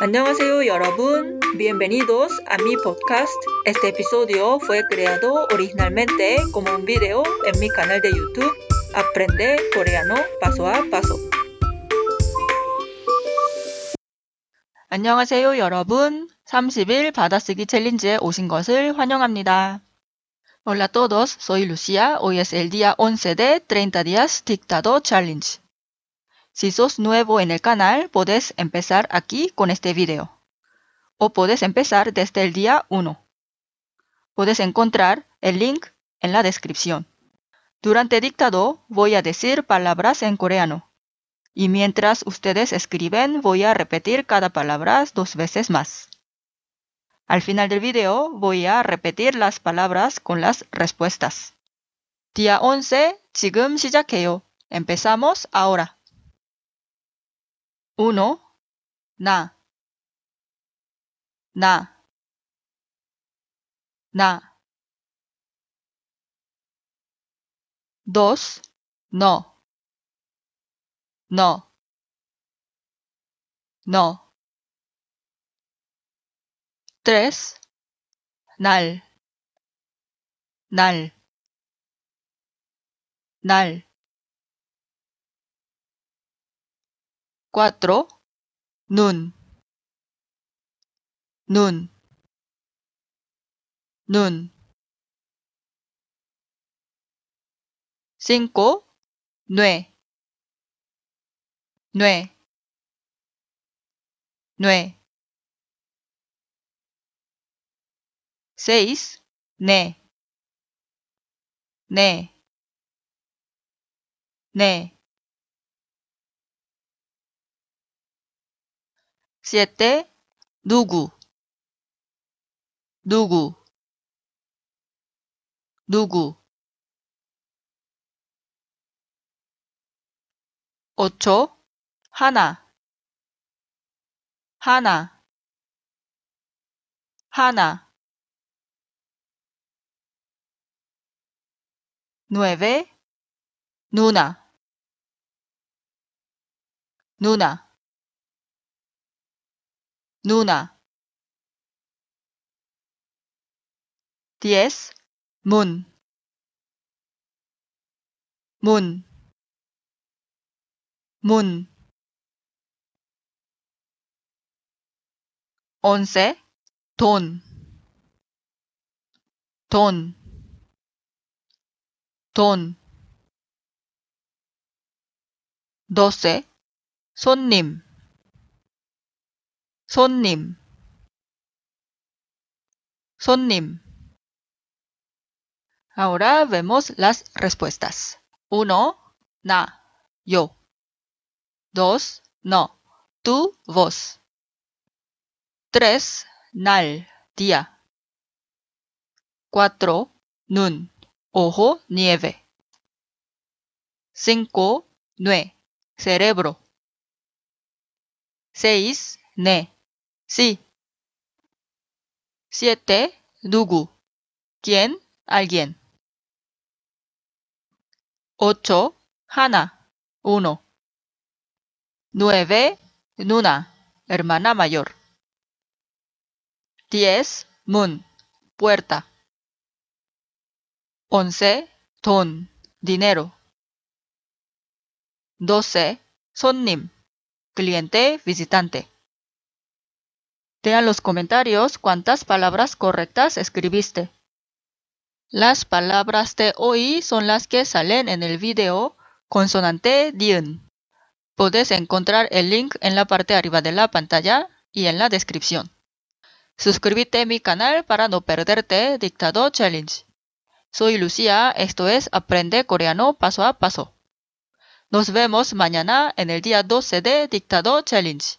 안녕하세요 여러분. Bienvenidos a mi podcast. Este episodio fue creado originalmente como un video en mi canal de YouTube Aprende coreano paso a paso. 안녕하세요 여러분. 30일 받아쓰기 챌린지에 오신 것을 환영합니다. Hola a todos, soy Lucia. Hoy es el día 11 de 30 días dictado challenge. Si sos nuevo en el canal, puedes empezar aquí con este video. O puedes empezar desde el día 1. Puedes encontrar el link en la descripción. Durante dictado voy a decir palabras en coreano. Y mientras ustedes escriben voy a repetir cada palabra dos veces más. Al final del video voy a repetir las palabras con las respuestas. Día 11, 지금 시작해요. Empezamos ahora. 1. 나, 나, 나. 2. 너, 너, 너. 3. 날, 날, 날. 4. Nun. Nun. Nun. 5. Nue. Nue. Nue. 6. Ne. Ne. Ne. 7. 누구? 누구? 누구? 8. 하나. 하나. 하나. 9. 누나. 누나 누나 10. 문, 문, 문. 11. 돈, 돈, 돈. 12. 손님, 손님, 손님. Ahora vemos las respuestas. 1. Na, yo. 2. No, tú, vos. 3. Nal, día. 4. Nun, ojo, nieve. 5. Nue, cerebro. 6. Ne, sí. 7. 누구, quién, alguien. 8. Hana, uno. 9. Nuna, hermana mayor. 10. Mun, puerta. 11. Ton, dinero. 12. Sonnim, cliente, visitante. Vean los comentarios cuántas palabras correctas escribiste. Las palabras de hoy son las que salen en el video consonante DIN. Puedes encontrar el link en la parte arriba de la pantalla y en la descripción. Suscríbete a mi canal para no perderte Dictado Challenge. Soy Lucía, esto es Aprende Coreano Paso a Paso. Nos vemos mañana en el día 12 de Dictado Challenge.